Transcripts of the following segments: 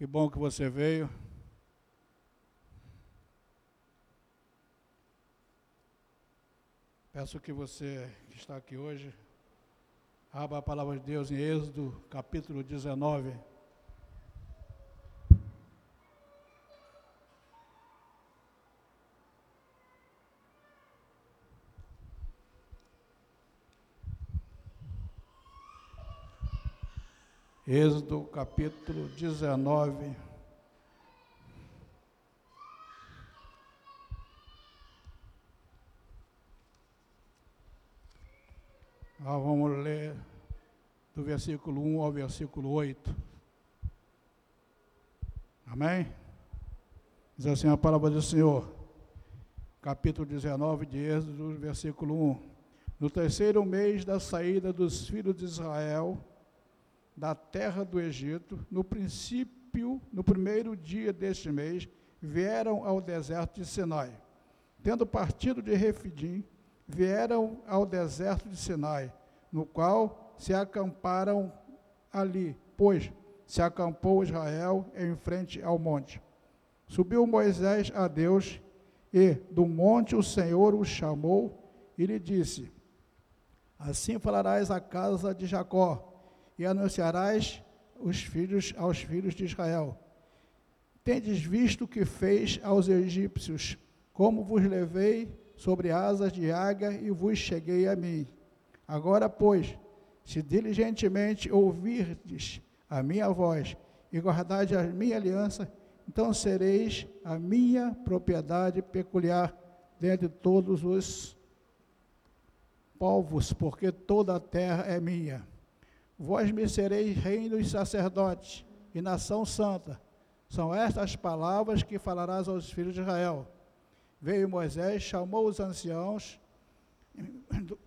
Que bom que você veio. Peço que você que está aqui hoje abra a palavra de Deus em Êxodo, capítulo 19. Êxodo capítulo 19. Nós vamos ler do versículo 1 ao versículo 8. Amém? Diz assim a palavra do Senhor, capítulo 19 de Êxodo, versículo 1. No terceiro mês da saída dos filhos de Israel, da terra do Egito, no princípio, no primeiro dia deste mês, vieram ao deserto de Sinai. Tendo partido de Refidim, vieram ao deserto de Sinai, no qual se acamparam ali, pois se acampou Israel em frente ao monte. Subiu Moisés a Deus e do monte o Senhor o chamou e lhe disse: Assim falarás à casa de Jacó e anunciarás os filhos aos filhos de Israel. Tendes visto o que fez aos egípcios, como vos levei sobre asas de águia e vos cheguei a mim. Agora, pois, se diligentemente ouvirdes a minha voz e guardardes a minha aliança, então sereis a minha propriedade peculiar dentre todos os povos, porque toda a terra é minha. Vós me sereis reino e sacerdote e nação santa. São estas palavras que falarás aos filhos de Israel. Veio Moisés, chamou os anciãos do,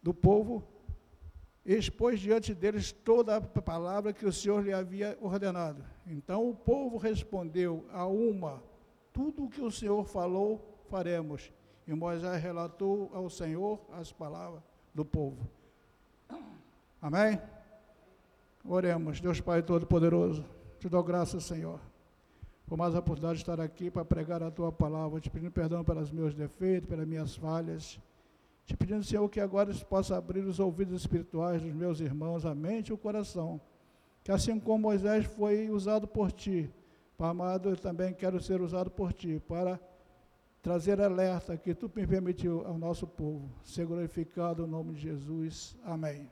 do povo, e expôs diante deles toda a palavra que o Senhor lhe havia ordenado. Então o povo respondeu a uma: Tudo o que o Senhor falou, faremos. E Moisés relatou ao Senhor as palavras do povo. Amém? Oremos, Deus Pai Todo-Poderoso, te dou graças, Senhor, por mais a oportunidade de estar aqui para pregar a tua palavra, te pedindo perdão pelos meus defeitos, pelas minhas falhas, te pedindo, Senhor, que agora possa abrir os ouvidos espirituais dos meus irmãos, a mente e o coração, que assim como Moisés foi usado por ti, Pai amado, eu também quero ser usado por ti, para trazer alerta que tu me permitiu ao nosso povo. Ser glorificado no nome de Jesus. Amém.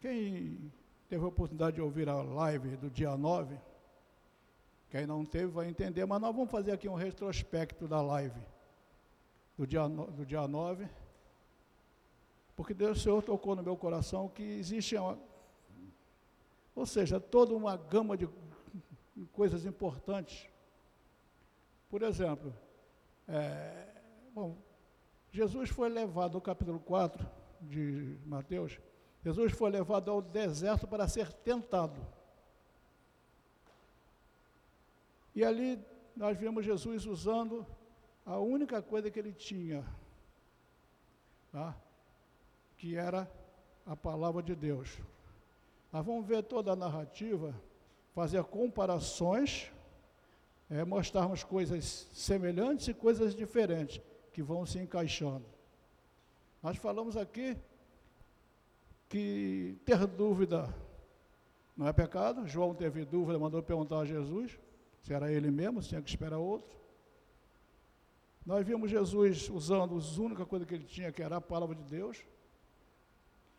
Quem teve a oportunidade de ouvir a live do dia 9, quem não teve vai entender, mas nós vamos fazer aqui um retrospecto da live do dia, do dia 9, porque Deus, o Senhor tocou no meu coração que existe uma, ou seja, toda uma gama de coisas importantes. Por exemplo, é, bom, Jesus foi levado no capítulo 4 de Mateus, Jesus foi levado ao deserto para ser tentado. E ali nós vimos Jesus usando a única coisa que ele tinha, tá? que era a palavra de Deus. Nós vamos ver toda a narrativa, fazer comparações, é, mostrarmos coisas semelhantes e coisas diferentes que vão se encaixando. Nós falamos aqui que ter dúvida não é pecado. João teve dúvida, mandou perguntar a Jesus se era ele mesmo, se tinha que esperar outro. Nós vimos Jesus usando a única coisa que ele tinha, que era a palavra de Deus.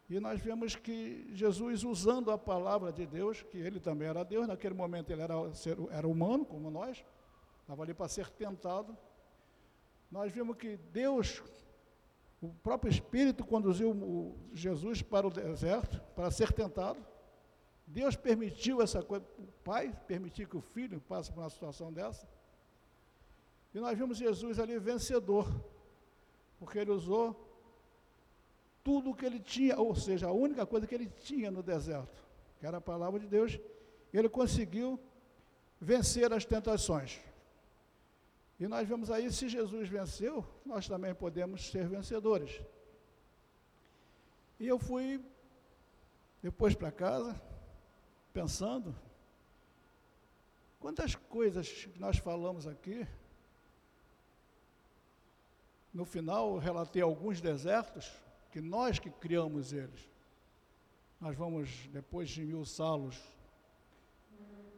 E nós vemos que Jesus usando a palavra de Deus, que ele também era Deus, naquele momento ele era, era humano, como nós, estava ali para ser tentado. Nós vimos que Deus o próprio Espírito conduziu Jesus para o deserto para ser tentado. Deus permitiu essa coisa, o Pai permitiu que o Filho passe por uma situação dessa. E nós vimos Jesus ali vencedor, porque ele usou tudo o que ele tinha, ou seja, a única coisa que ele tinha no deserto, que era a palavra de Deus, ele conseguiu vencer as tentações. E nós vemos aí, se Jesus venceu, nós também podemos ser vencedores. E eu fui depois para casa, pensando, quantas coisas nós falamos aqui, no final relatei alguns desertos, que nós que criamos eles. Nós vamos depois de mil salos.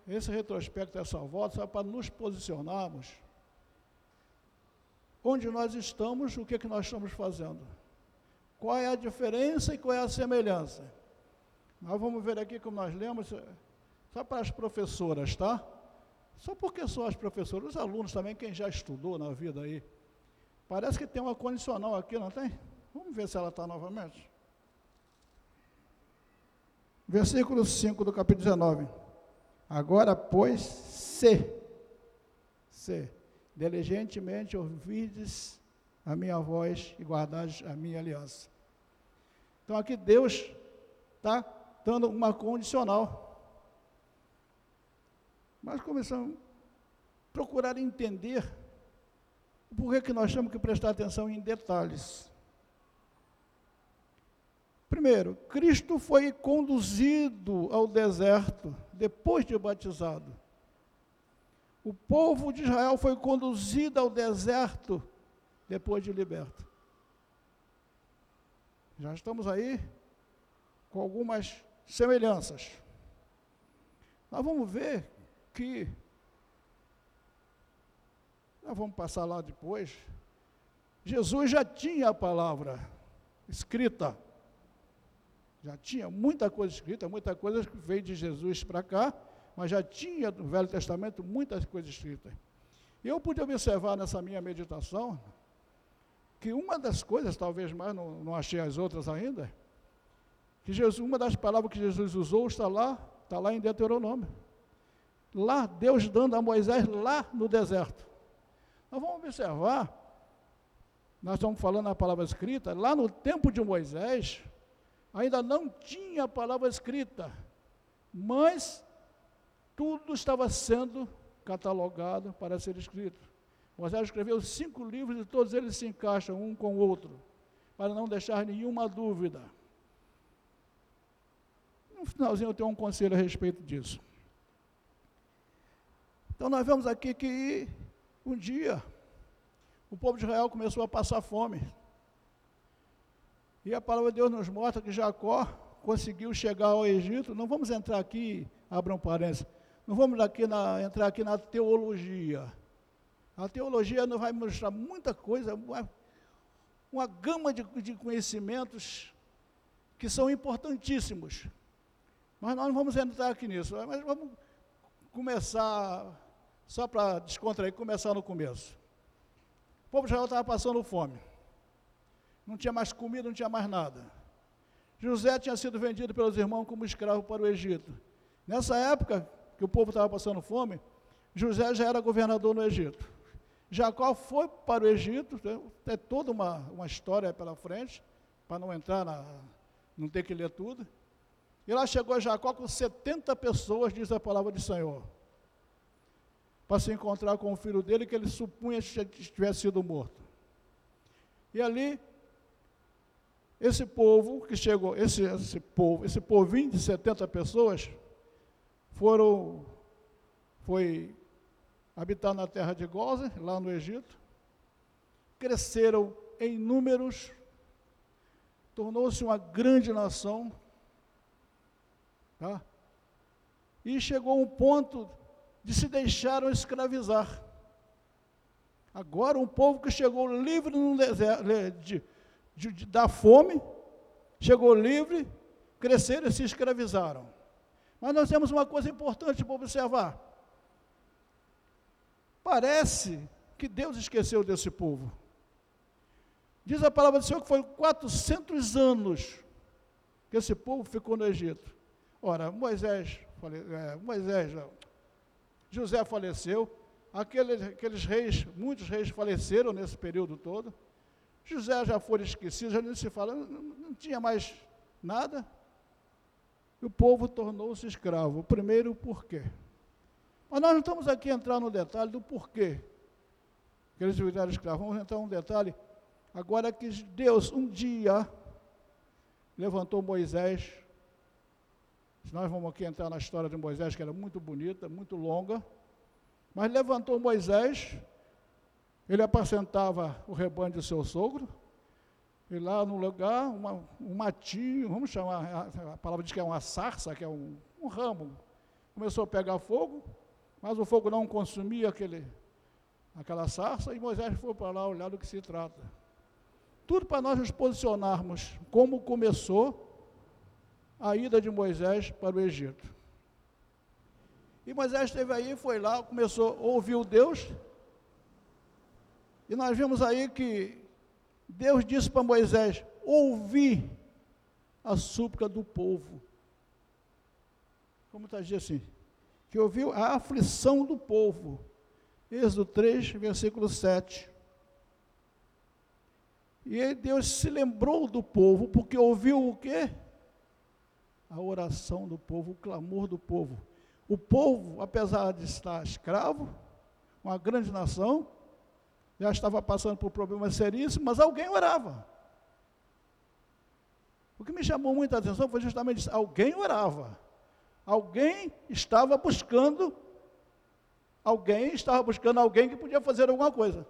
Esse retrospecto, essa volta, só para nos posicionarmos onde nós estamos, o que, é que nós estamos fazendo. Qual é a diferença e qual é a semelhança? Nós vamos ver aqui como nós lemos, só para as professoras, tá? Só porque são as professoras, os alunos também, quem já estudou na vida aí. Parece que tem uma condicional aqui, não tem? Vamos ver se ela está novamente. Versículo 5 do capítulo 19. Agora, pois, se, se, diligentemente ouvides a minha voz e guardares a minha aliança. Então aqui Deus está dando uma condicional. Mas começamos a procurar entender por que, que nós temos que prestar atenção em detalhes. Primeiro, Cristo foi conduzido ao deserto depois de batizado. O povo de Israel foi conduzido ao deserto depois de liberto. Já estamos aí com algumas semelhanças. Nós vamos ver que nós vamos passar lá depois. Jesus já tinha a palavra escrita. Já tinha muita coisa escrita, muita coisa que veio de Jesus para cá, mas já tinha no Velho Testamento muitas coisas escritas. E eu pude observar nessa minha meditação que uma das coisas, talvez mais, não, não achei as outras ainda, que Jesus, uma das palavras que Jesus usou está lá, está lá em Deuteronômio. Lá, Deus dando a Moisés lá no deserto. Nós vamos observar, nós estamos falando a palavra escrita, lá no tempo de Moisés, ainda não tinha a palavra escrita, mas tudo estava sendo catalogado para ser escrito. Moisés escreveu cinco livros e todos eles se encaixam um com o outro, para não deixar nenhuma dúvida. No finalzinho eu tenho um conselho a respeito disso. Então nós vemos aqui que um dia o povo de Israel começou a passar fome. E a palavra de Deus nos mostra que Jacó conseguiu chegar ao Egito. Não vamos entrar aqui, abram parênteses, não vamos aqui na, entrar aqui na teologia. A teologia nos vai mostrar muita coisa, uma, uma gama de, de conhecimentos que são importantíssimos. Mas nós não vamos entrar aqui nisso. Mas vamos começar, só para descontrair, começar no começo. O povo de Israel estava passando fome. Não tinha mais comida, não tinha mais nada. José tinha sido vendido pelos irmãos como escravo para o Egito. Nessa época que o povo estava passando fome, José já era governador no Egito. Jacó foi para o Egito, tem toda uma, uma história pela frente, para não entrar na. não ter que ler tudo. E lá chegou Jacó com 70 pessoas, diz a palavra do Senhor, para se encontrar com o filho dele, que ele supunha que tivesse sido morto. E ali esse povo que chegou, esse, esse povo, esse povinho de 70 pessoas, foram, foi habitar na terra de Gozen, lá no Egito, cresceram em números, tornou-se uma grande nação, tá? e chegou um ponto de se deixaram escravizar. Agora, um povo que chegou livre deserto, de, de, de, da fome, chegou livre, cresceram e se escravizaram. Mas nós temos uma coisa importante para observar. Parece que Deus esqueceu desse povo. Diz a palavra do Senhor que foi 400 anos que esse povo ficou no Egito. Ora, Moisés, é, Moisés, José faleceu, aqueles, aqueles reis, muitos reis faleceram nesse período todo. José já foi esquecido, já nem se fala, não, não tinha mais nada. O povo tornou-se escravo. O primeiro, por quê? Mas nós não estamos aqui a entrar no detalhe do porquê que eles viraram escravos. Vamos entrar no detalhe agora que Deus, um dia, levantou Moisés. Nós vamos aqui entrar na história de Moisés, que era muito bonita, muito longa. Mas levantou Moisés, ele apacentava o rebanho de seu sogro, e lá no lugar, uma, um matinho, vamos chamar, a, a palavra diz que é uma sarça, que é um, um ramo, começou a pegar fogo, mas o fogo não consumia aquele, aquela sarça, e Moisés foi para lá olhar do que se trata. Tudo para nós nos posicionarmos como começou a ida de Moisés para o Egito. E Moisés esteve aí, foi lá, começou, ouviu Deus, e nós vimos aí que Deus disse para Moisés: ouvi a súplica do povo. Como está dizendo assim? Que ouviu a aflição do povo. Êxodo 3, versículo 7. E Deus se lembrou do povo, porque ouviu o quê? A oração do povo, o clamor do povo. O povo, apesar de estar escravo, uma grande nação, já estava passando por problemas seríssimos, mas alguém orava. O que me chamou muita atenção foi justamente isso: alguém orava. Alguém estava buscando, alguém estava buscando alguém que podia fazer alguma coisa.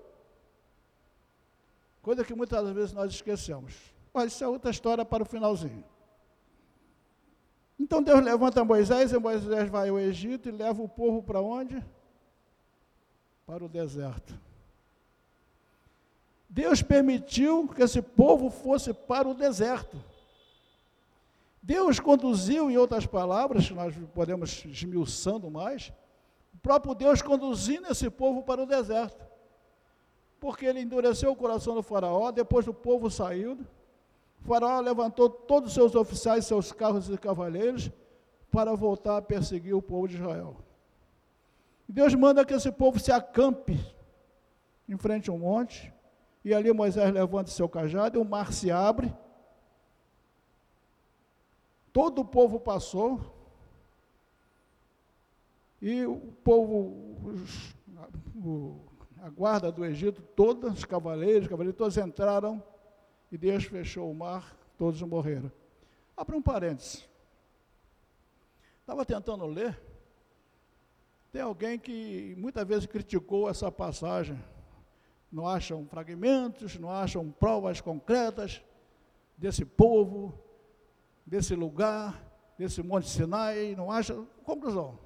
Coisa que muitas vezes nós esquecemos. Mas isso é outra história para o finalzinho. Então Deus levanta Moisés, e Moisés vai ao Egito e leva o povo para onde? Para o deserto. Deus permitiu que esse povo fosse para o deserto. Deus conduziu, em outras palavras, nós podemos esmiuçando mais, o próprio Deus conduzindo esse povo para o deserto. Porque ele endureceu o coração do faraó, depois o povo saiu, o faraó levantou todos os seus oficiais, seus carros e cavaleiros, para voltar a perseguir o povo de Israel. Deus manda que esse povo se acampe em frente a um monte, e ali Moisés levanta seu cajado e o mar se abre. Todo o povo passou. E o povo, os, o, a guarda do Egito, todos os cavaleiros, os cavaleiros, todos entraram e Deus fechou o mar, todos morreram. Abre um parênteses. Estava tentando ler. Tem alguém que muitas vezes criticou essa passagem não acham fragmentos, não acham provas concretas desse povo, desse lugar, desse Monte Sinai, não acham. Conclusão.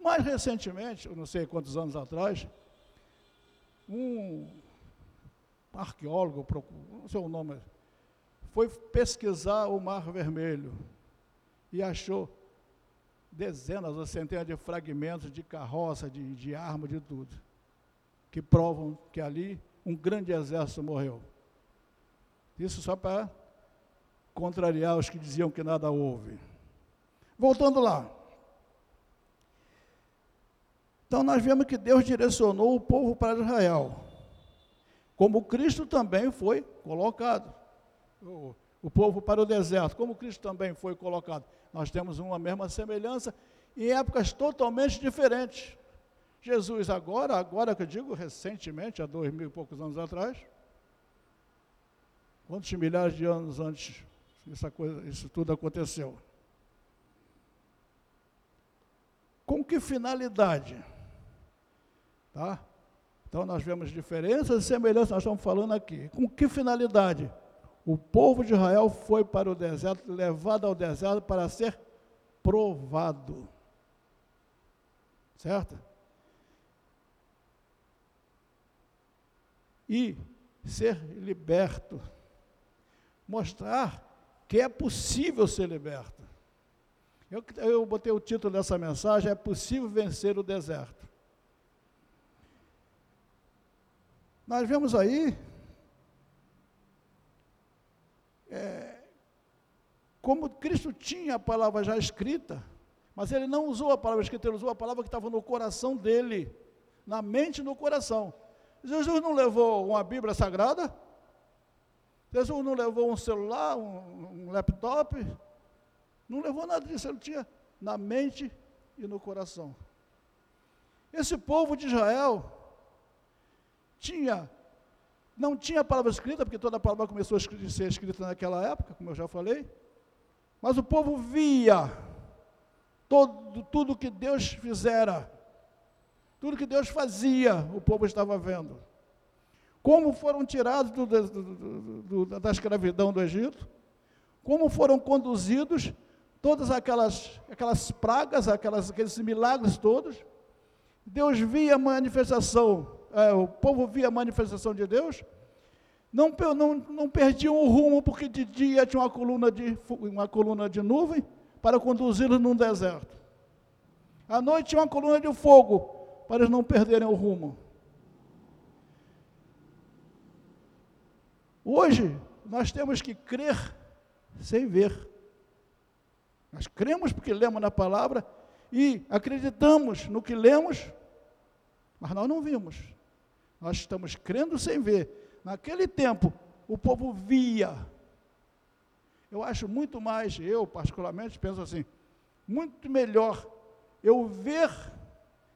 Mais recentemente, eu não sei quantos anos atrás, um arqueólogo, não sei o nome, foi pesquisar o Mar Vermelho e achou dezenas ou centenas de fragmentos de carroça, de, de arma, de tudo que provam que ali um grande exército morreu. Isso só para contrariar os que diziam que nada houve. Voltando lá. Então nós vemos que Deus direcionou o povo para Israel, como Cristo também foi colocado. O, o povo para o deserto, como Cristo também foi colocado. Nós temos uma mesma semelhança em épocas totalmente diferentes. Jesus agora, agora que eu digo recentemente, há dois mil e poucos anos atrás, quantos milhares de anos antes essa coisa, isso tudo aconteceu? Com que finalidade? Tá? Então nós vemos diferenças e semelhanças, nós estamos falando aqui. Com que finalidade? O povo de Israel foi para o deserto, levado ao deserto para ser provado. Certo? E ser liberto. Mostrar que é possível ser liberto. Eu, eu botei o título dessa mensagem: É possível vencer o deserto. Nós vemos aí é, como Cristo tinha a palavra já escrita, mas ele não usou a palavra escrita, ele usou a palavra que estava no coração dele, na mente e no coração. Jesus não levou uma Bíblia sagrada? Jesus não levou um celular, um, um laptop? Não levou nada disso, ele tinha na mente e no coração. Esse povo de Israel tinha Não tinha palavra escrita, porque toda a palavra começou a ser escrita naquela época, como eu já falei. Mas o povo via todo, tudo que Deus fizera, tudo que Deus fazia, o povo estava vendo. Como foram tirados do, do, do, da escravidão do Egito, como foram conduzidos todas aquelas, aquelas pragas, aquelas, aqueles milagres todos. Deus via a manifestação, é, o povo via a manifestação de Deus, não, não, não perdiam o rumo, porque de dia tinha uma coluna de, uma coluna de nuvem para conduzi-los num deserto. À noite tinha uma coluna de fogo, para eles não perderem o rumo. Hoje, nós temos que crer sem ver. Nós cremos porque lemos na palavra e acreditamos no que lemos, mas nós não vimos. Nós estamos crendo sem ver. Naquele tempo, o povo via. Eu acho muito mais, eu particularmente penso assim, muito melhor eu ver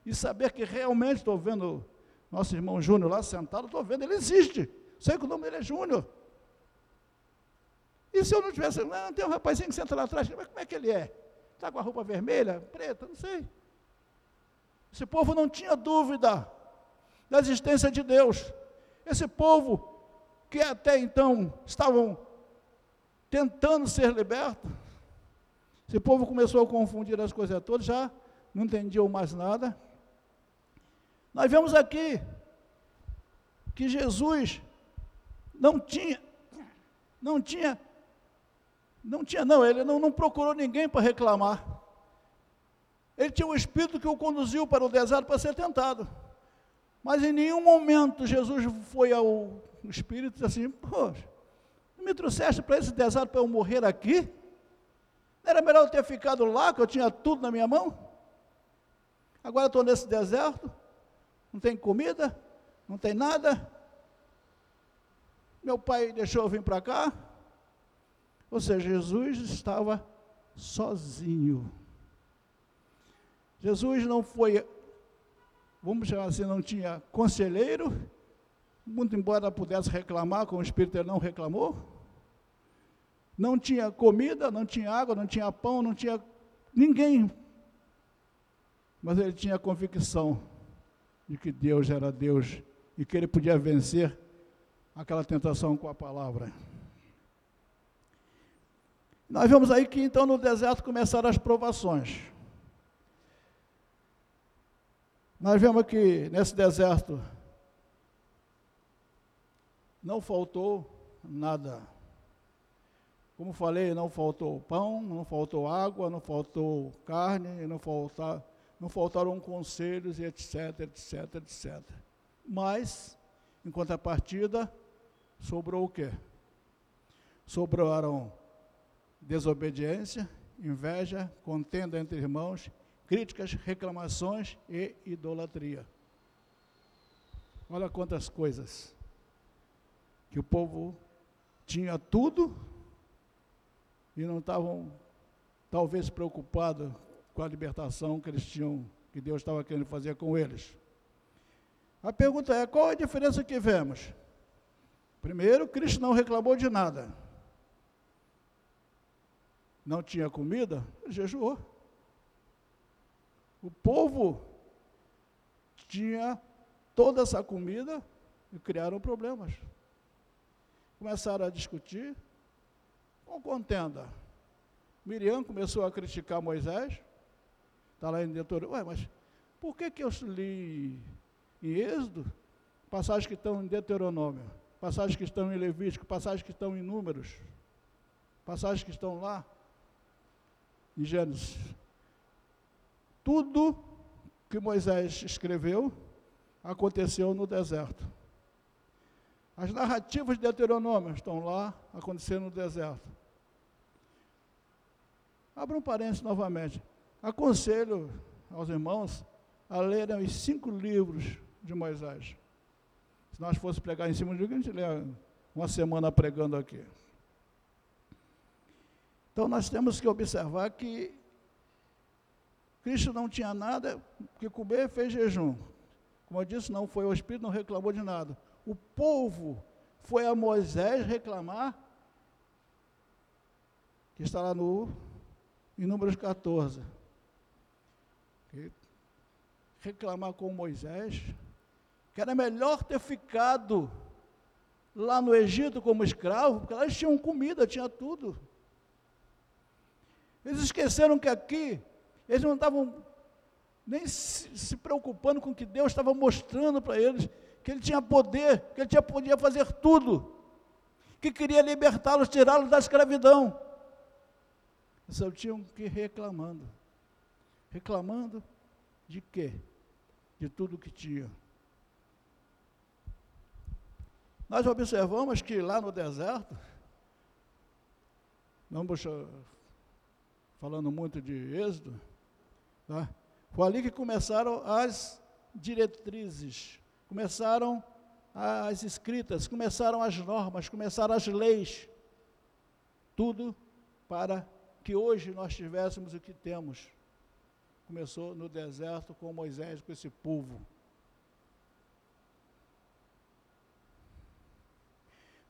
e saber que realmente estou vendo nosso irmão Júnior lá sentado, estou vendo, ele existe. Sei que o nome dele é Júnior. E se eu não tivesse, não, tem um rapazinho que senta lá atrás, mas como é que ele é? Está com a roupa vermelha, preta, não sei. Esse povo não tinha dúvida da existência de Deus. Esse povo que até então estavam tentando ser liberto, esse povo começou a confundir as coisas todas, já não entendiam mais nada. Nós vemos aqui que Jesus não tinha, não tinha não tinha, não, ele não, não procurou ninguém para reclamar. Ele tinha um espírito que o conduziu para o deserto para ser tentado. Mas em nenhum momento Jesus foi ao espírito e disse assim: Poxa, me trouxeste para esse deserto para eu morrer aqui? Não era melhor eu ter ficado lá, que eu tinha tudo na minha mão? Agora estou nesse deserto, não tem comida, não tem nada. Meu pai deixou eu vir para cá, ou seja, Jesus estava sozinho. Jesus não foi, vamos chamar assim, não tinha conselheiro, muito embora pudesse reclamar, com o Espírito ele não reclamou. Não tinha comida, não tinha água, não tinha pão, não tinha ninguém. Mas ele tinha convicção de que Deus era Deus e que ele podia vencer aquela tentação com a palavra. Nós vemos aí que então no deserto começaram as provações. Nós vemos que nesse deserto não faltou nada. Como falei, não faltou pão, não faltou água, não faltou carne, não, falta, não faltaram conselhos e etc, etc, etc. Mas, em contrapartida, sobrou o quê? Sobraram desobediência, inveja, contenda entre irmãos, críticas, reclamações e idolatria. Olha quantas coisas que o povo tinha tudo e não estavam talvez preocupados com a libertação que eles tinham, que Deus estava querendo fazer com eles. A pergunta é: qual a diferença que vemos? Primeiro, Cristo não reclamou de nada não tinha comida, jejuou. O povo tinha toda essa comida e criaram problemas. Começaram a discutir com contenda. Miriam começou a criticar Moisés. Está lá em Deuteronômio. Ué, mas por que, que eu li em Êxodo passagens que estão em Deuteronômio, passagens que estão em Levítico, passagens que estão em Números, passagens que estão lá? em Gênesis. Tudo que Moisés escreveu aconteceu no deserto. As narrativas de Deuteronômio estão lá, acontecendo no deserto. Abra um parênteses novamente. Aconselho aos irmãos a lerem os cinco livros de Moisés. Se nós fosse pregar em cima de um, a gente lê uma semana pregando aqui. Então nós temos que observar que Cristo não tinha nada que comer, fez jejum. Como eu disse, não foi o Espírito, não reclamou de nada. o povo foi a Moisés reclamar, que está lá no, em Números 14. Reclamar com Moisés, que era melhor ter ficado lá no Egito como escravo, porque lá eles tinham comida, tinha tudo. Eles esqueceram que aqui, eles não estavam nem se, se preocupando com o que Deus estava mostrando para eles, que Ele tinha poder, que Ele tinha, podia fazer tudo, que queria libertá-los, tirá-los da escravidão. Só tinham que ir reclamando. Reclamando de quê? De tudo que tinha. Nós observamos que lá no deserto, não falando muito de êxodo, tá? foi ali que começaram as diretrizes, começaram as escritas, começaram as normas, começaram as leis, tudo para que hoje nós tivéssemos o que temos. Começou no deserto com Moisés, com esse povo.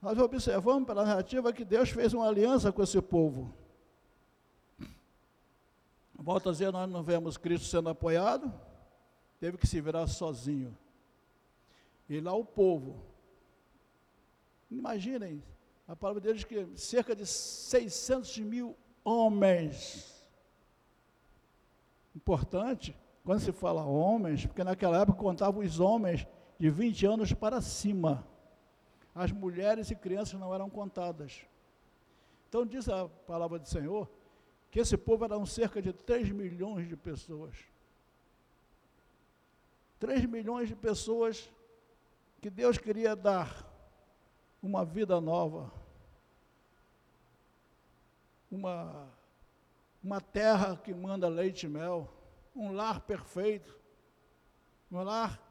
Nós observamos pela narrativa que Deus fez uma aliança com esse povo. Volto a dizer, nós não vemos Cristo sendo apoiado, teve que se virar sozinho. E lá o povo. Imaginem, a palavra de Deus diz que cerca de 600 mil homens. Importante, quando se fala homens, porque naquela época contavam os homens de 20 anos para cima as mulheres e crianças não eram contadas. Então diz a palavra do Senhor que esse povo era cerca de 3 milhões de pessoas. 3 milhões de pessoas que Deus queria dar uma vida nova, uma, uma terra que manda leite e mel, um lar perfeito, um lar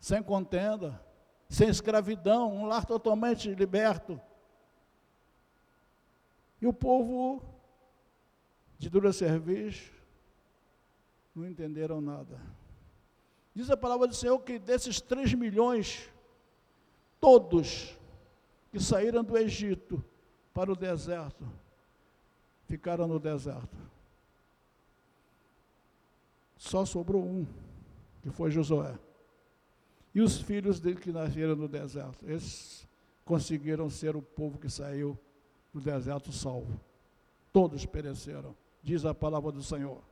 sem contenda, sem escravidão, um lar totalmente liberto. E o povo de dura serviço não entenderam nada. Diz a palavra do Senhor que desses 3 milhões, todos que saíram do Egito para o deserto, ficaram no deserto. Só sobrou um, que foi Josué. E os filhos dele que nasceram no deserto, esses conseguiram ser o povo que saiu do deserto salvo. Todos pereceram, diz a palavra do Senhor.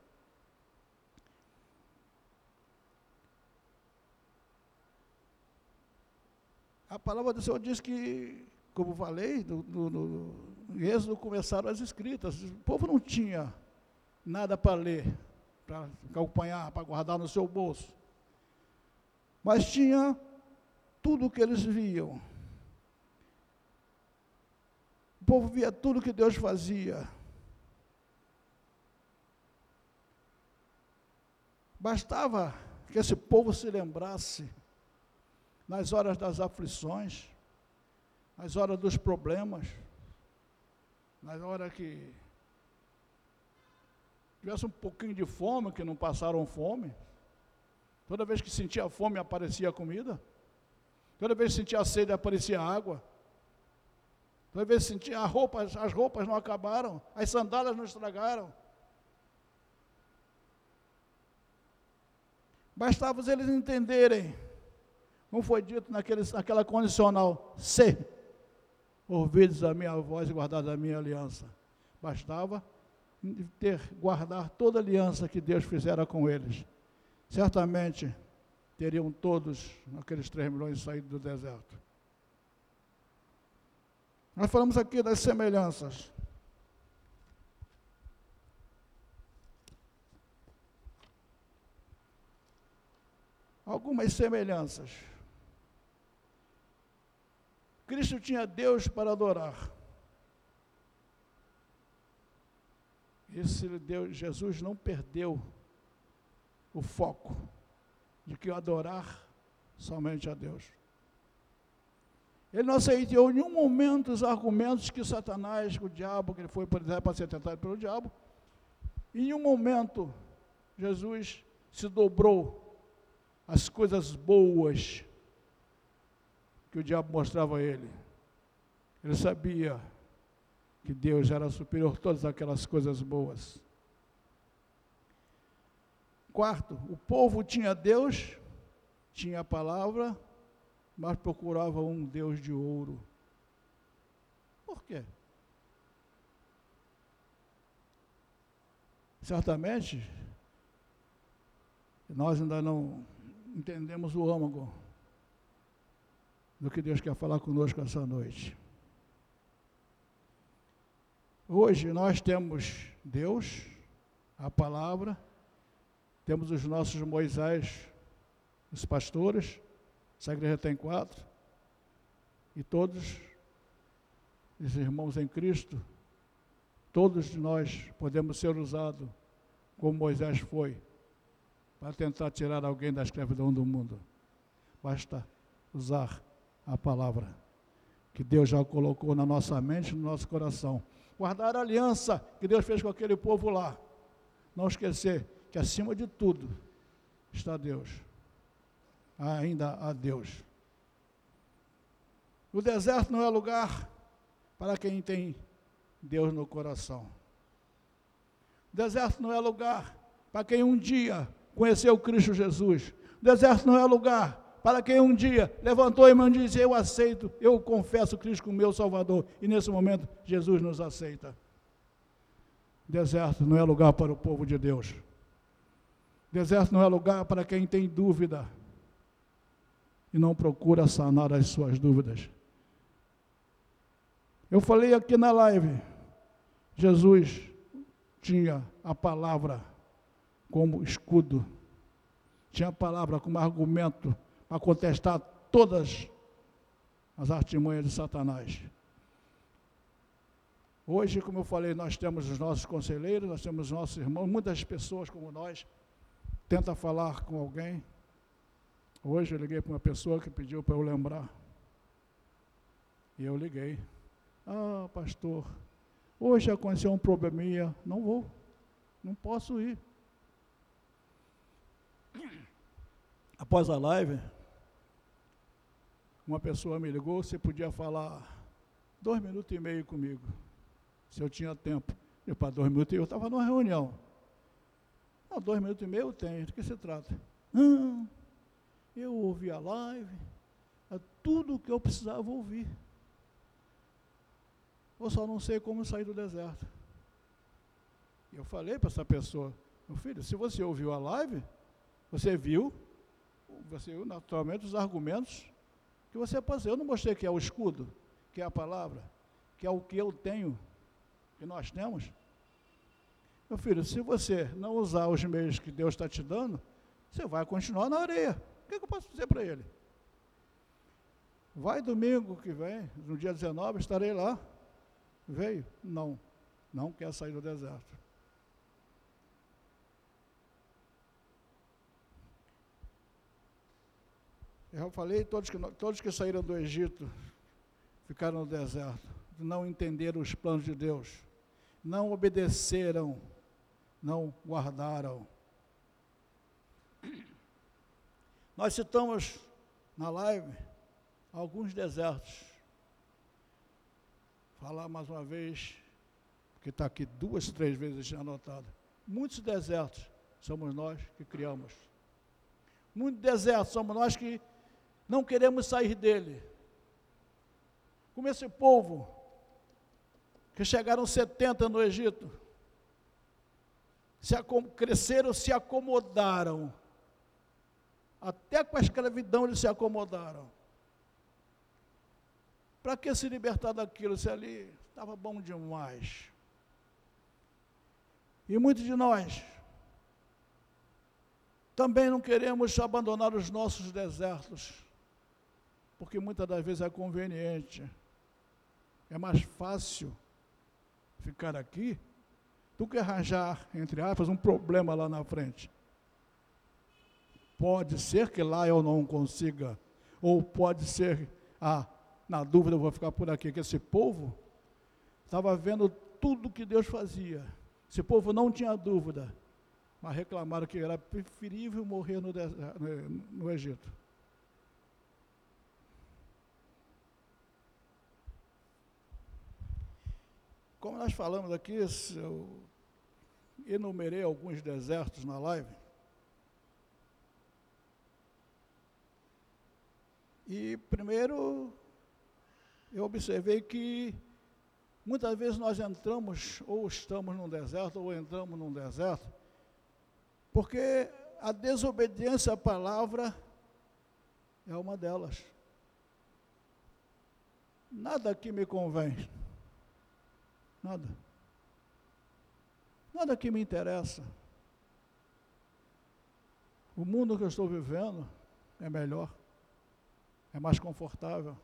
A palavra do Senhor diz que, como falei, no, no, no Êxodo começaram as escritas. O povo não tinha nada para ler, para acompanhar, para guardar no seu bolso mas tinha tudo o que eles viam. O povo via tudo que Deus fazia. Bastava que esse povo se lembrasse nas horas das aflições, nas horas dos problemas, nas horas que tivesse um pouquinho de fome, que não passaram fome, Toda vez que sentia fome, aparecia comida. Toda vez que sentia sede, aparecia água. Toda vez que sentia as roupas, as roupas não acabaram, as sandálias não estragaram. Bastava eles entenderem, como foi dito naquele, naquela condicional, se ouvidos a minha voz e guardados a minha aliança. Bastava ter, guardar toda a aliança que Deus fizera com eles certamente teriam todos, aqueles 3 milhões, saído do deserto. Nós falamos aqui das semelhanças. Algumas semelhanças. Cristo tinha Deus para adorar. Esse Deus, Jesus não perdeu o foco de que adorar somente a Deus. Ele não aceitou em nenhum momento os argumentos que Satanás, o diabo, que ele foi, para ser tentado pelo diabo, em nenhum momento Jesus se dobrou às coisas boas que o diabo mostrava a ele. Ele sabia que Deus era superior a todas aquelas coisas boas. Quarto, o povo tinha Deus, tinha a palavra, mas procurava um Deus de ouro. Por quê? Certamente, nós ainda não entendemos o âmago do que Deus quer falar conosco essa noite. Hoje nós temos Deus, a palavra, temos os nossos Moisés, os pastores, essa igreja tem quatro, e todos os irmãos em Cristo Todos nós podemos ser usados como Moisés foi, para tentar tirar alguém da escravidão do mundo. Basta usar a palavra que Deus já colocou na nossa mente, no nosso coração. Guardar a aliança que Deus fez com aquele povo lá. Não esquecer que acima de tudo está Deus. Ainda há Deus. O deserto não é lugar para quem tem Deus no coração. Deserto não é lugar para quem um dia conheceu Cristo Jesus. Deserto não é lugar para quem um dia levantou e me disse: Eu aceito, eu confesso Cristo como meu Salvador. E nesse momento, Jesus nos aceita. Deserto não é lugar para o povo de Deus. Deserto não é lugar para quem tem dúvida e não procura sanar as suas dúvidas. Eu falei aqui na live Jesus tinha a palavra como escudo, tinha a palavra como argumento para contestar todas as artimanhas de Satanás. Hoje, como eu falei, nós temos os nossos conselheiros, nós temos os nossos irmãos, muitas pessoas como nós tenta falar com alguém. Hoje eu liguei para uma pessoa que pediu para eu lembrar. E eu liguei. Ah, pastor, Hoje aconteceu um probleminha, não vou, não posso ir. Após a live, uma pessoa me ligou, você podia falar dois minutos e meio comigo, se eu tinha tempo. Eu, para dois minutos, eu estava numa reunião. Não, dois minutos e meio eu tenho, do que se trata? Eu ouvi a live, é tudo o que eu precisava ouvir. Eu só não sei como sair do deserto. Eu falei para essa pessoa, meu filho, se você ouviu a live, você viu, você viu naturalmente os argumentos que você fazer. Eu não mostrei que é o escudo, que é a palavra, que é o que eu tenho, que nós temos. Meu filho, se você não usar os meios que Deus está te dando, você vai continuar na areia. O que, que eu posso dizer para ele? Vai domingo que vem, no dia 19, estarei lá. Veio? Não. Não quer sair do deserto. Eu falei, todos que, todos que saíram do Egito ficaram no deserto, não entenderam os planos de Deus, não obedeceram, não guardaram. Nós citamos na live alguns desertos falar mais uma vez, porque está aqui duas, três vezes anotado. Muitos desertos somos nós que criamos. Muitos desertos somos nós que não queremos sair dele. Como esse povo, que chegaram 70 no Egito, se cresceram, se acomodaram. Até com a escravidão eles se acomodaram. Para que se libertar daquilo se ali estava bom demais? E muitos de nós também não queremos abandonar os nossos desertos, porque muitas das vezes é conveniente, é mais fácil ficar aqui do que arranjar, entre aspas, um problema lá na frente. Pode ser que lá eu não consiga, ou pode ser, ah, na dúvida eu vou ficar por aqui, que esse povo estava vendo tudo que Deus fazia. Esse povo não tinha dúvida, mas reclamaram que era preferível morrer no, no, no Egito. Como nós falamos aqui, eu enumerei alguns desertos na live. E primeiro eu observei que muitas vezes nós entramos ou estamos num deserto ou entramos num deserto, porque a desobediência à palavra é uma delas. Nada que me convém. Nada. Nada que me interessa. O mundo que eu estou vivendo é melhor, é mais confortável.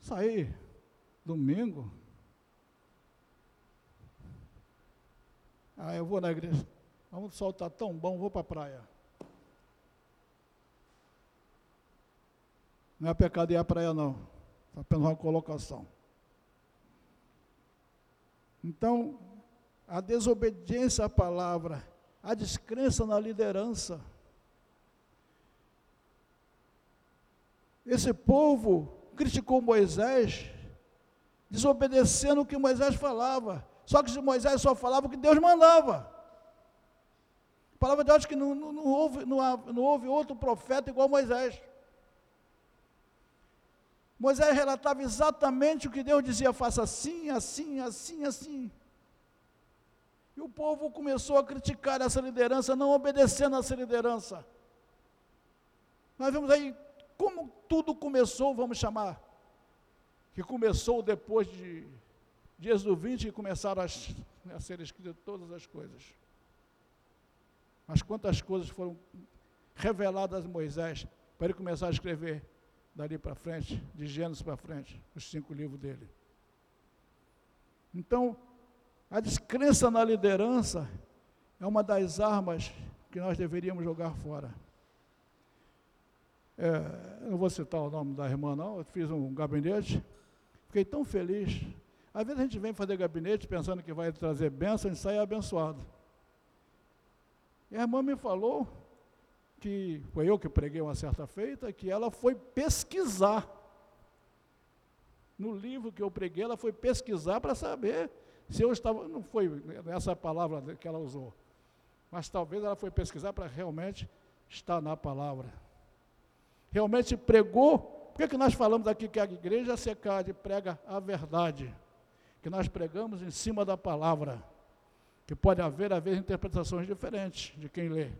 Sair domingo. Ah, eu vou na igreja. Vamos soltar tá tão bom, vou para a praia. Não é pecado ir à praia, não. Apenas uma colocação. Então, a desobediência à palavra, a descrença na liderança. Esse povo criticou Moisés, desobedecendo o que Moisés falava. Só que Moisés só falava o que Deus mandava. A palavra de Deus que não, não, não, houve, não, não houve outro profeta igual Moisés. Moisés relatava exatamente o que Deus dizia: faça assim, assim, assim, assim. E o povo começou a criticar essa liderança, não obedecendo a essa liderança. Nós vemos aí como tudo começou, vamos chamar, que começou depois de, de Êxodo 20 e começaram a ser escritas todas as coisas. Mas quantas coisas foram reveladas a Moisés para ele começar a escrever dali para frente, de Gênesis para frente, os cinco livros dele. Então, a descrença na liderança é uma das armas que nós deveríamos jogar fora. É, não vou citar o nome da irmã, não, eu fiz um gabinete, fiquei tão feliz. Às vezes a gente vem fazer gabinete pensando que vai trazer bênção e sai abençoado. E a irmã me falou que foi eu que preguei uma certa feita, que ela foi pesquisar. No livro que eu preguei, ela foi pesquisar para saber se eu estava. Não foi essa palavra que ela usou, mas talvez ela foi pesquisar para realmente estar na palavra. Realmente pregou. Por que, que nós falamos aqui que a igreja secade prega a verdade? Que nós pregamos em cima da palavra. Que pode haver, vezes, interpretações diferentes de quem lê.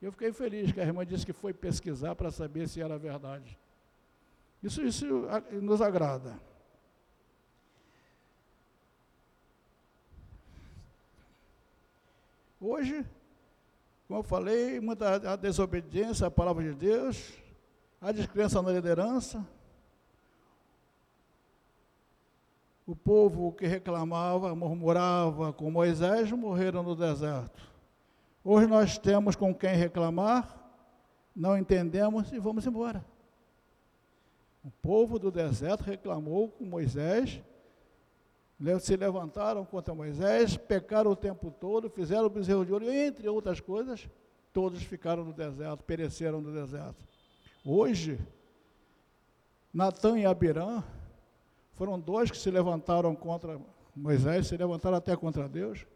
Eu fiquei feliz que a irmã disse que foi pesquisar para saber se era verdade. Isso, isso nos agrada. Hoje, como eu falei, muita a desobediência à palavra de Deus, a descrença na liderança, o povo que reclamava, murmurava com Moisés, morreram no deserto. Hoje nós temos com quem reclamar, não entendemos e vamos embora. O povo do deserto reclamou com Moisés, se levantaram contra Moisés, pecaram o tempo todo, fizeram o bezerro de ouro, entre outras coisas, todos ficaram no deserto, pereceram no deserto. Hoje, Natan e Abirã foram dois que se levantaram contra Moisés, se levantaram até contra Deus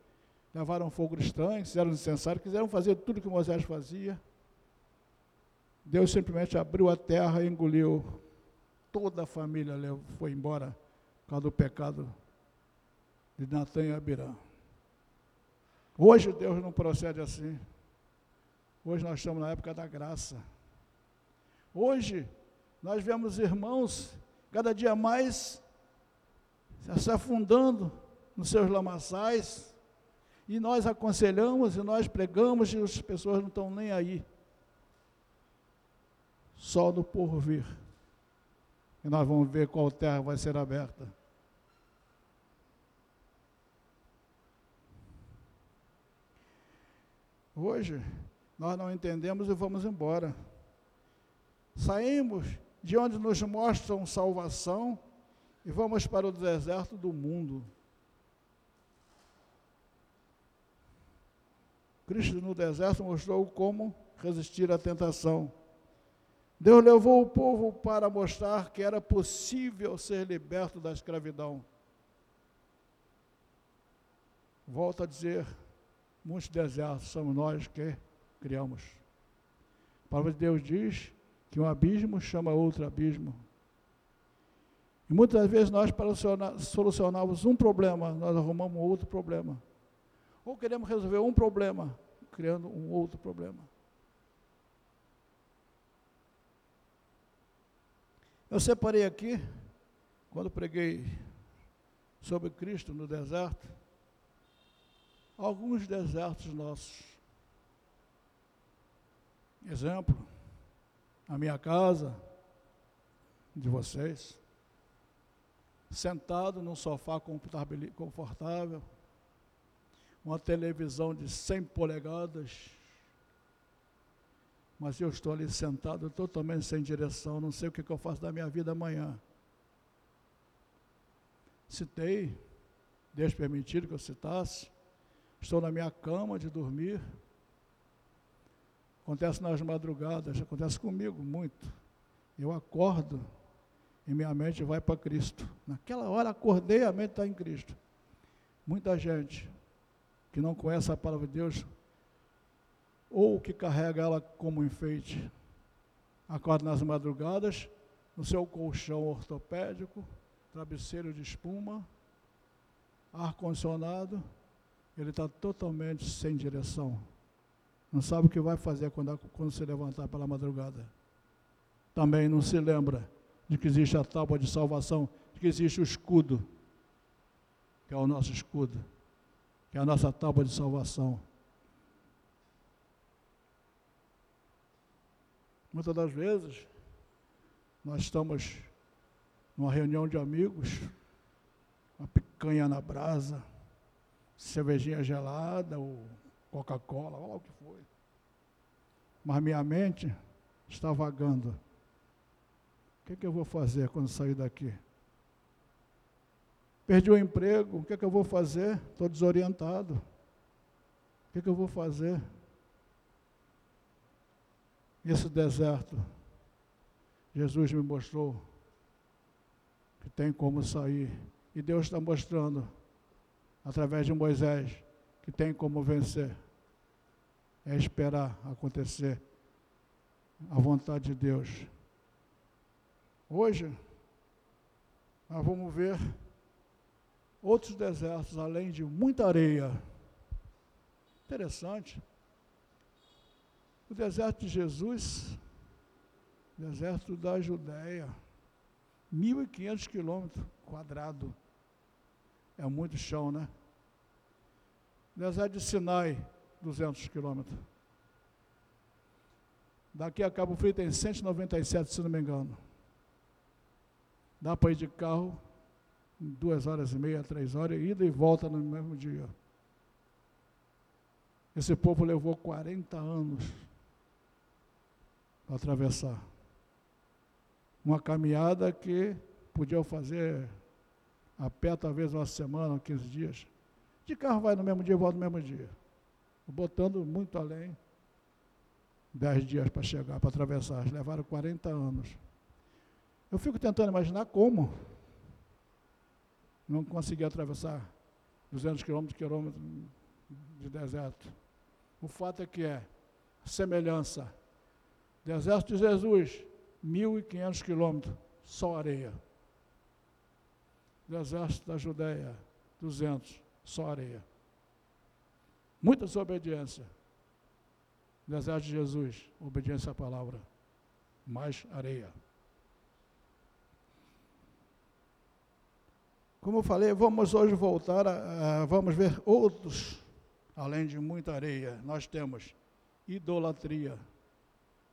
levaram fogo estranho, fizeram necessário, quiseram fazer tudo que Moisés fazia. Deus simplesmente abriu a terra e engoliu. Toda a família foi embora por causa do pecado de Natan e Abirã. Hoje Deus não procede assim. Hoje nós estamos na época da graça. Hoje nós vemos irmãos cada dia mais se afundando nos seus lamaçais, e nós aconselhamos e nós pregamos e as pessoas não estão nem aí. Só do porvir. E nós vamos ver qual terra vai ser aberta. Hoje, nós não entendemos e vamos embora. Saímos de onde nos mostram salvação e vamos para o deserto do mundo. Cristo no deserto mostrou como resistir à tentação. Deus levou o povo para mostrar que era possível ser liberto da escravidão. Volto a dizer, muitos desertos somos nós que criamos. A palavra de Deus diz que um abismo chama outro abismo. E muitas vezes nós, para solucionarmos um problema, nós arrumamos outro problema. Ou queremos resolver um problema, criando um outro problema. Eu separei aqui, quando preguei sobre Cristo no deserto, alguns desertos nossos. Exemplo, a minha casa, de vocês, sentado num sofá confortável, uma televisão de 100 polegadas, mas eu estou ali sentado totalmente sem direção, não sei o que, que eu faço da minha vida amanhã. Citei, Deus permitir que eu citasse, estou na minha cama de dormir, acontece nas madrugadas, acontece comigo muito, eu acordo e minha mente vai para Cristo. Naquela hora acordei, a mente está em Cristo. Muita gente que não conhece a palavra de Deus, ou que carrega ela como enfeite, acorda nas madrugadas, no seu colchão ortopédico, travesseiro de espuma, ar-condicionado, ele está totalmente sem direção. Não sabe o que vai fazer quando, quando se levantar pela madrugada. Também não se lembra de que existe a tábua de salvação, de que existe o escudo, que é o nosso escudo, que é a nossa tábua de salvação. Muitas das vezes, nós estamos numa reunião de amigos, uma picanha na brasa, cervejinha gelada, ou Coca-Cola, olha o que foi. Mas minha mente está vagando o que, é que eu vou fazer quando sair daqui? Perdi o emprego, o que, é que eu vou fazer? Estou desorientado. O que, é que eu vou fazer? Esse deserto, Jesus me mostrou que tem como sair. E Deus está mostrando, através de Moisés, que tem como vencer. É esperar acontecer a vontade de Deus. Hoje, nós vamos ver outros desertos, além de muita areia. Interessante. O deserto de Jesus, deserto da Judéia, 1.500 quilômetros quadrados. É muito chão, né? Deserto de Sinai, 200 quilômetros. Daqui a Cabo Frio tem 197, se não me engano. Dá para ir de carro duas horas e meia, três horas, ida e volta no mesmo dia. Esse povo levou 40 anos para atravessar. Uma caminhada que podiam fazer a pé talvez uma semana, 15 dias. De carro vai no mesmo dia e volta no mesmo dia. Botando muito além, 10 dias para chegar, para atravessar. Levaram 40 anos. Eu fico tentando imaginar como não consegui atravessar 200 quilômetros, quilômetros de deserto. O fato é que é semelhança. Deserto de Jesus, 1.500 quilômetros, só areia. Deserto da Judéia, 200, só areia. Muita desobediência. Deserto de Jesus, obediência à palavra, mais areia. Como eu falei, vamos hoje voltar a, a, vamos ver outros, além de muita areia. Nós temos idolatria.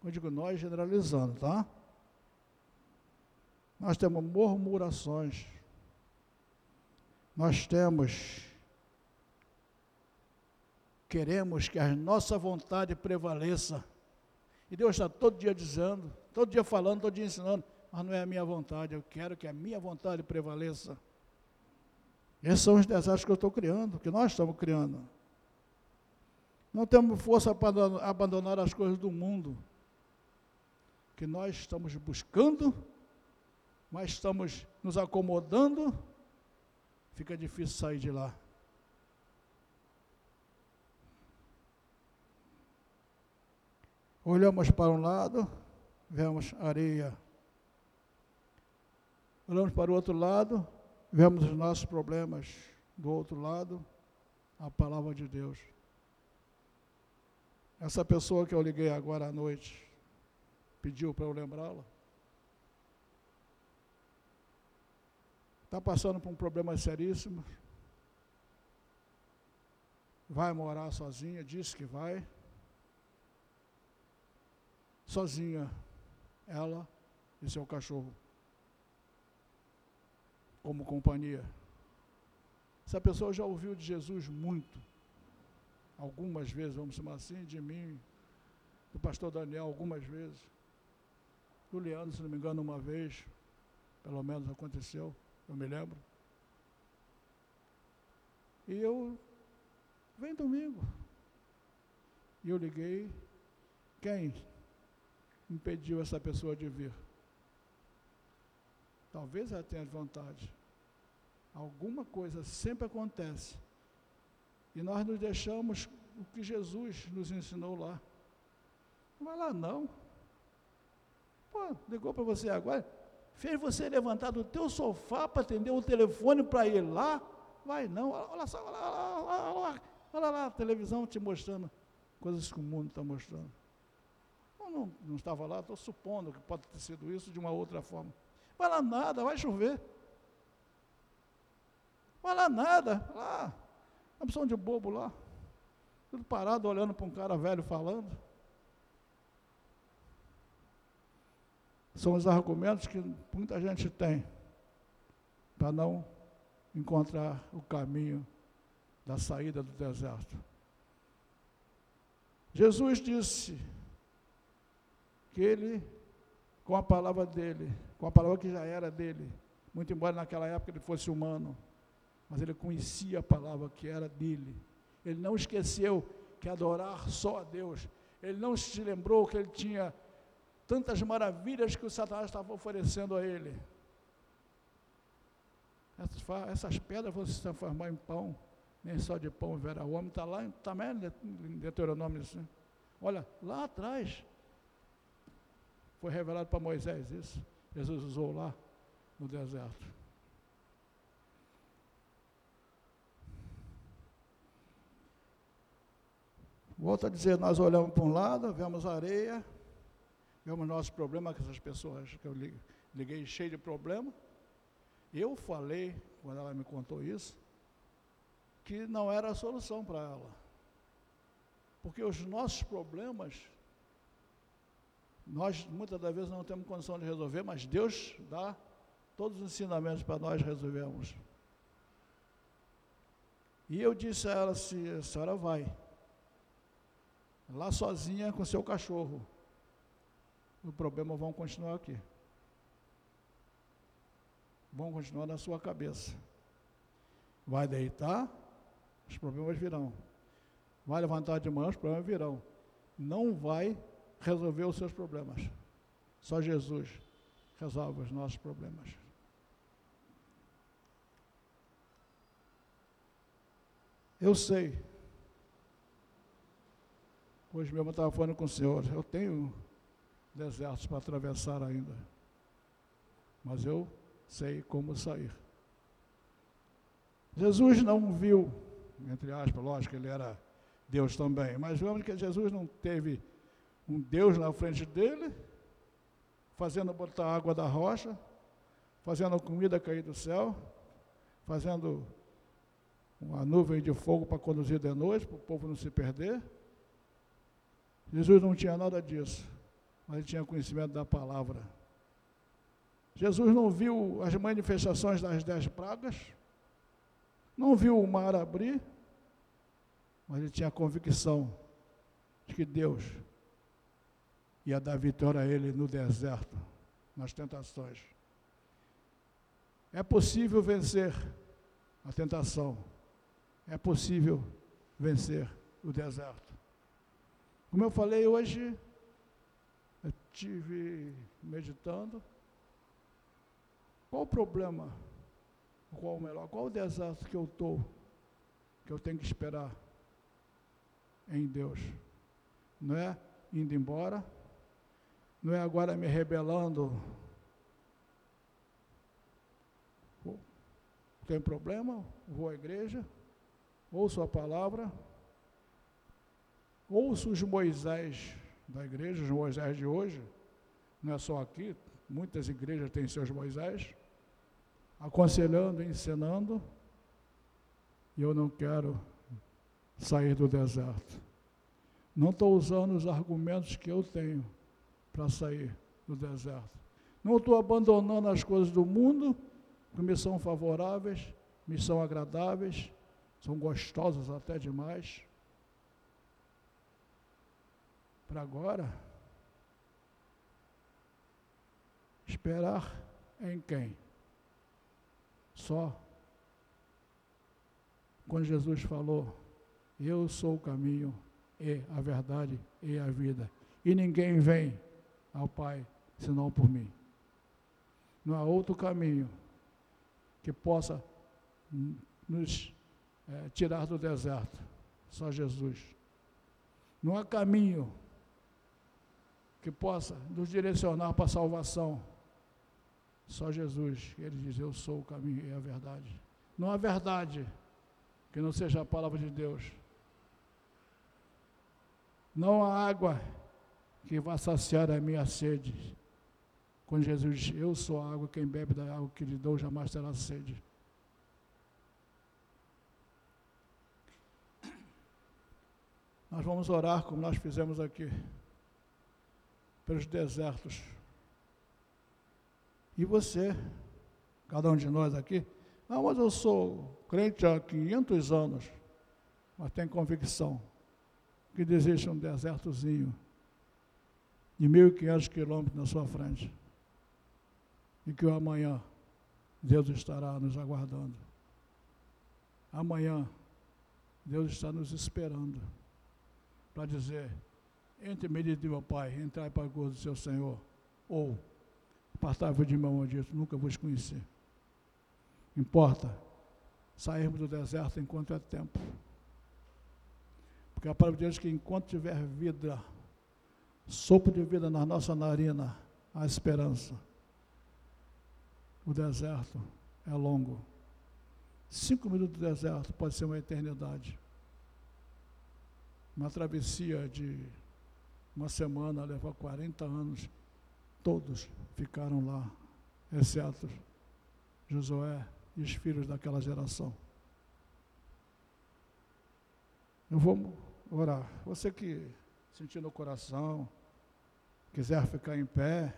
Eu digo nós generalizando, tá? Nós temos murmurações. Nós temos queremos que a nossa vontade prevaleça. E Deus está todo dia dizendo, todo dia falando, todo dia ensinando, mas não é a minha vontade, eu quero que a minha vontade prevaleça. Esses são os desastres que eu estou criando, que nós estamos criando. Não temos força para abandonar as coisas do mundo, que nós estamos buscando, mas estamos nos acomodando, fica difícil sair de lá. Olhamos para um lado, vemos areia. Olhamos para o outro lado, vemos os nossos problemas. Do outro lado, a palavra de Deus. Essa pessoa que eu liguei agora à noite pediu para eu lembrá-la. Está passando por um problema seríssimo. Vai morar sozinha, disse que vai. Sozinha, ela e seu cachorro. Como companhia. Essa pessoa já ouviu de Jesus muito algumas vezes, vamos chamar assim, de mim, do pastor Daniel, algumas vezes. Do Leandro, se não me engano, uma vez, pelo menos aconteceu, eu me lembro. E eu, vem domingo. E eu liguei, quem impediu essa pessoa de vir? Talvez ela tenha vontade. Alguma coisa sempre acontece e nós nos deixamos o que Jesus nos ensinou lá. Não vai lá não. Pô, ligou para você agora, fez você levantar do teu sofá para atender o telefone para ir lá. Vai não, olha só, olha lá, olha lá, olha lá a televisão te mostrando coisas que o mundo está mostrando. Eu não, não estava lá, estou supondo que pode ter sido isso de uma outra forma. Vai lá nada, vai chover. Vai lá nada, lá. Uma opção de bobo lá. Tudo parado olhando para um cara velho falando. São os argumentos que muita gente tem para não encontrar o caminho da saída do deserto. Jesus disse que ele, com a palavra dele, com a palavra que já era dele, muito embora naquela época ele fosse humano, mas ele conhecia a palavra que era dele. Ele não esqueceu que adorar só a Deus. Ele não se lembrou que ele tinha tantas maravilhas que o Satanás estava oferecendo a ele. Essas, pedras vão se transformar em pão, nem só de pão verá. O homem está lá, também tá em Deuteronômio assim. Olha, lá atrás foi revelado para Moisés isso. Jesus usou lá no deserto. Volto a dizer, nós olhamos para um lado, vemos areia, vemos nossos problemas com essas pessoas que eu liguei cheio de problema. Eu falei, quando ela me contou isso, que não era a solução para ela. Porque os nossos problemas, nós muitas das vezes não temos condição de resolver, mas Deus dá todos os ensinamentos para nós resolvermos. E eu disse a ela, se a senhora vai, lá sozinha com seu cachorro. O problema vão continuar aqui. Vão continuar na sua cabeça. Vai deitar, os problemas virão. Vai levantar de manhã, os problemas virão. Não vai resolver os seus problemas. Só Jesus resolve os nossos problemas. Eu sei Hoje mesmo eu estava falando com o Senhor, eu tenho desertos para atravessar ainda, mas eu sei como sair. Jesus não viu, entre aspas, lógico, ele era Deus também, mas vemos que Jesus não teve um Deus na frente dele, fazendo botar água da rocha, fazendo comida cair do céu, fazendo uma nuvem de fogo para conduzir de noite, para o povo não se perder. Jesus não tinha nada disso, mas ele tinha conhecimento da palavra. Jesus não viu as manifestações das dez pragas, não viu o mar abrir, mas ele tinha a convicção de que Deus ia dar vitória a ele no deserto, nas tentações. É possível vencer a tentação, é possível vencer o deserto. Como eu falei hoje, eu tive meditando. Qual o problema? Qual melhor? Qual o desastre que eu estou? Que eu tenho que esperar em Deus. Não é indo embora, não é agora me rebelando. Tem problema? Vou à igreja, ouço a palavra, ouço os Moisés da igreja, os Moisés de hoje, não é só aqui, muitas igrejas têm seus Moisés, aconselhando, ensinando, e eu não quero sair do deserto. Não estou usando os argumentos que eu tenho para sair do deserto. Não estou abandonando as coisas do mundo, que me são favoráveis, me são agradáveis, são gostosas até demais. Para agora, esperar em quem? Só. Quando Jesus falou, Eu sou o caminho, e a verdade e a vida. E ninguém vem ao Pai senão por mim. Não há outro caminho que possa nos é, tirar do deserto, só Jesus. Não há caminho que possa nos direcionar para a salvação, só Jesus. Ele diz: Eu sou o caminho e a verdade. Não há verdade que não seja a palavra de Deus. Não há água que vá saciar a minha sede. Quando Jesus diz, eu sou a água, quem bebe da água que lhe dou jamais terá sede. Nós vamos orar como nós fizemos aqui, pelos desertos. E você, cada um de nós aqui, não, mas eu sou crente há 500 anos, mas tem convicção que deseja um desertozinho de 1.500 quilômetros na sua frente. E que o amanhã Deus estará nos aguardando. Amanhã Deus está nos esperando para dizer: entre me de meu Pai, entrai para o gozo do seu Senhor. Ou, apartai-vos de meu maldito, nunca vos conheci. Importa sairmos do deserto enquanto é tempo. Porque a palavra de Deus diz que enquanto tiver vida, sopro de vida na nossa narina, há esperança. O deserto é longo. Cinco minutos de deserto pode ser uma eternidade. Uma travessia de uma semana leva 40 anos. Todos ficaram lá, exceto Josué e os filhos daquela geração. Eu vou orar. Você que sentiu no coração, quiser ficar em pé,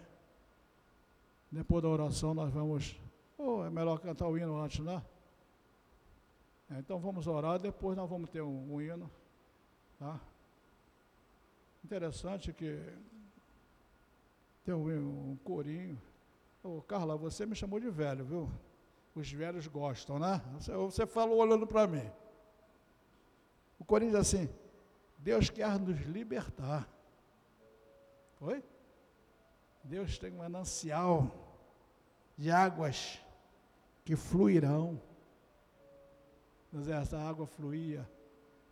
depois da oração nós vamos. Oh, é melhor cantar o hino antes, né? É, então vamos orar, depois nós vamos ter um, um hino. Tá? Interessante que tem um, um corinho. Ô, oh, Carla, você me chamou de velho, viu? Os velhos gostam, né? Você, você falou olhando para mim. O corinho diz assim: Deus quer nos libertar. Oi? Deus tem um manancial de águas que fluirão. Mas essa água fluía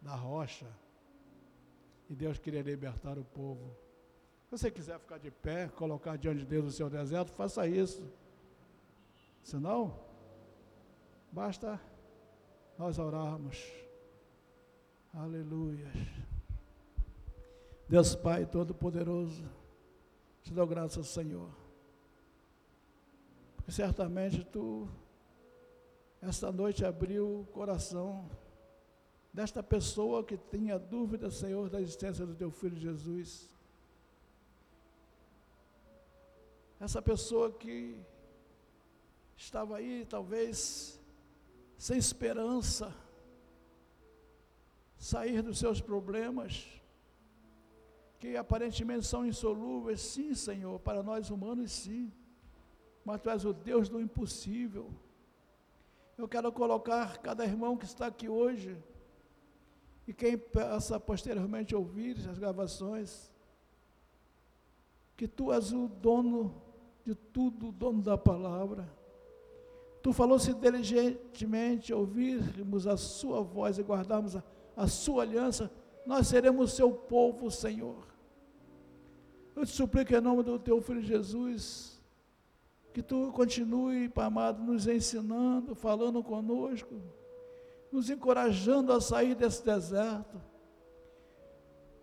da rocha. E Deus queria libertar o povo. Se você quiser ficar de pé, colocar diante de Deus o seu deserto, faça isso. Senão, basta nós orarmos. Aleluia. Deus Pai Todo-Poderoso, te dou graças, Senhor. Porque certamente Tu, esta noite, abriu o coração desta pessoa que tinha dúvida, Senhor, da existência do Teu Filho Jesus. Essa pessoa que estava aí, talvez, sem esperança, sair dos seus problemas, que aparentemente são insolúveis, sim, Senhor, para nós humanos, sim, mas Tu és o Deus do impossível. Eu quero colocar cada irmão que está aqui hoje, e quem possa posteriormente ouvir as gravações, que Tu és o dono de tudo, o dono da palavra. Tu falou se diligentemente ouvirmos a Sua voz e guardarmos a, a Sua aliança, nós seremos o Seu povo, Senhor. Eu te suplico em nome do teu filho Jesus, que tu continue, Pai amado, nos ensinando, falando conosco, nos encorajando a sair desse deserto.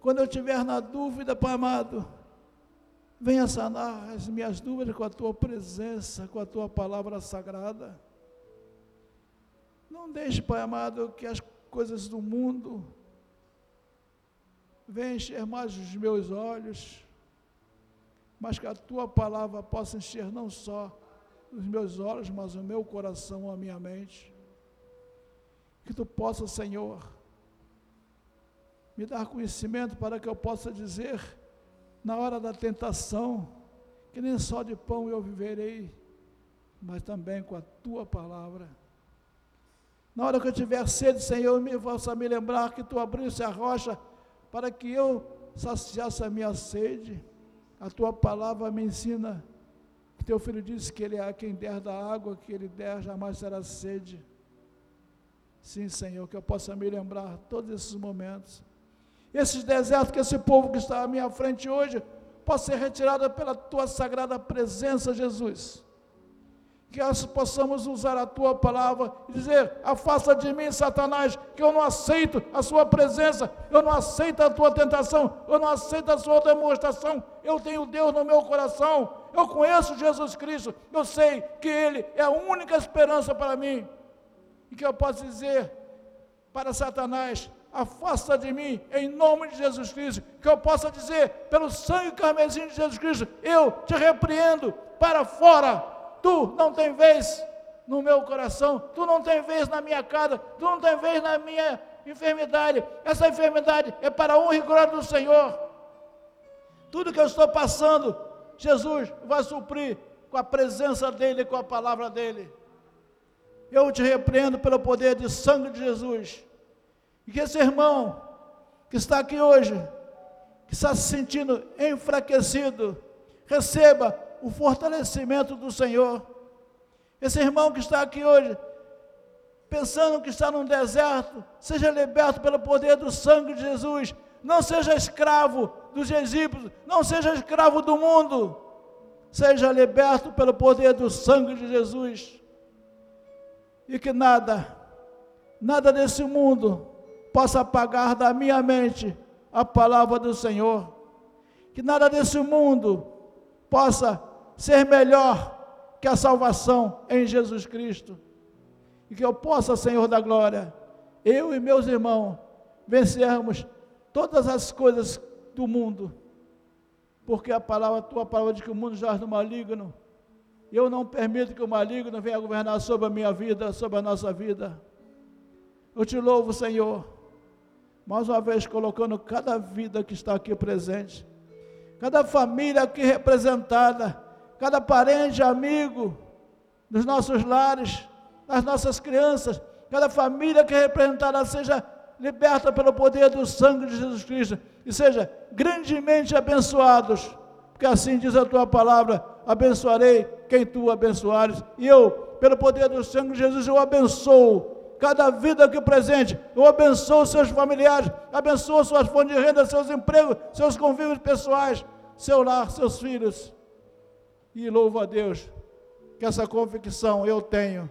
Quando eu estiver na dúvida, Pai amado, venha sanar as minhas dúvidas com a tua presença, com a tua palavra sagrada. Não deixe, Pai amado, que as coisas do mundo venham mais os meus olhos, mas que a tua palavra possa encher não só os meus olhos, mas o meu coração, a minha mente. Que tu possa, Senhor, me dar conhecimento para que eu possa dizer, na hora da tentação, que nem só de pão eu viverei, mas também com a tua palavra. Na hora que eu tiver sede, Senhor, me faça me lembrar que tu abriste a rocha para que eu saciasse a minha sede. A tua palavra me ensina que teu filho disse que ele é quem der da água que ele der, jamais será sede. Sim, Senhor, que eu possa me lembrar todos esses momentos. Esses desertos que esse povo que está à minha frente hoje possa ser retirado pela tua sagrada presença, Jesus que nós possamos usar a tua palavra e dizer: afasta de mim, Satanás, que eu não aceito a sua presença, eu não aceito a tua tentação, eu não aceito a sua demonstração. Eu tenho Deus no meu coração, eu conheço Jesus Cristo, eu sei que Ele é a única esperança para mim. E que eu posso dizer para Satanás: afasta de mim, em nome de Jesus Cristo. Que eu possa dizer, pelo sangue carmesim de Jesus Cristo, eu te repreendo para fora Tu não tem vez no meu coração, tu não tem vez na minha casa, tu não tem vez na minha enfermidade. Essa enfermidade é para a honra e glória do Senhor. Tudo que eu estou passando, Jesus vai suprir com a presença dEle, com a palavra dEle. Eu te repreendo pelo poder de sangue de Jesus. E que esse irmão que está aqui hoje, que está se sentindo enfraquecido, receba o fortalecimento do Senhor. Esse irmão que está aqui hoje, pensando que está num deserto, seja liberto pelo poder do sangue de Jesus. Não seja escravo dos egípcios, não seja escravo do mundo. Seja liberto pelo poder do sangue de Jesus. E que nada, nada desse mundo possa apagar da minha mente a palavra do Senhor. Que nada desse mundo possa ser melhor que a salvação em Jesus Cristo. E que eu possa, Senhor da glória, eu e meus irmãos, vencermos todas as coisas do mundo. Porque a palavra, a tua palavra de que o mundo jaz no maligno. Eu não permito que o maligno venha governar sobre a minha vida, sobre a nossa vida. Eu te louvo, Senhor, mais uma vez colocando cada vida que está aqui presente cada família aqui representada, cada parente, amigo dos nossos lares, das nossas crianças, cada família que é representada seja liberta pelo poder do sangue de Jesus Cristo e seja grandemente abençoados, porque assim diz a tua palavra: abençoarei quem tu abençoares, e eu, pelo poder do sangue de Jesus, eu abençoo cada vida aqui presente. Eu abençoo seus familiares, abençoo suas fontes de renda, seus empregos, seus convívios pessoais, seu lar, seus filhos. E louvo a Deus que essa convicção eu tenho.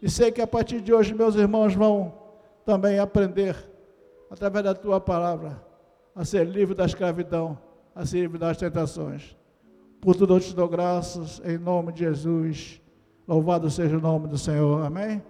E sei que a partir de hoje meus irmãos vão também aprender, através da tua palavra, a ser livre da escravidão, a ser livre das tentações. Por tudo eu te dou graças, em nome de Jesus. Louvado seja o nome do Senhor. Amém?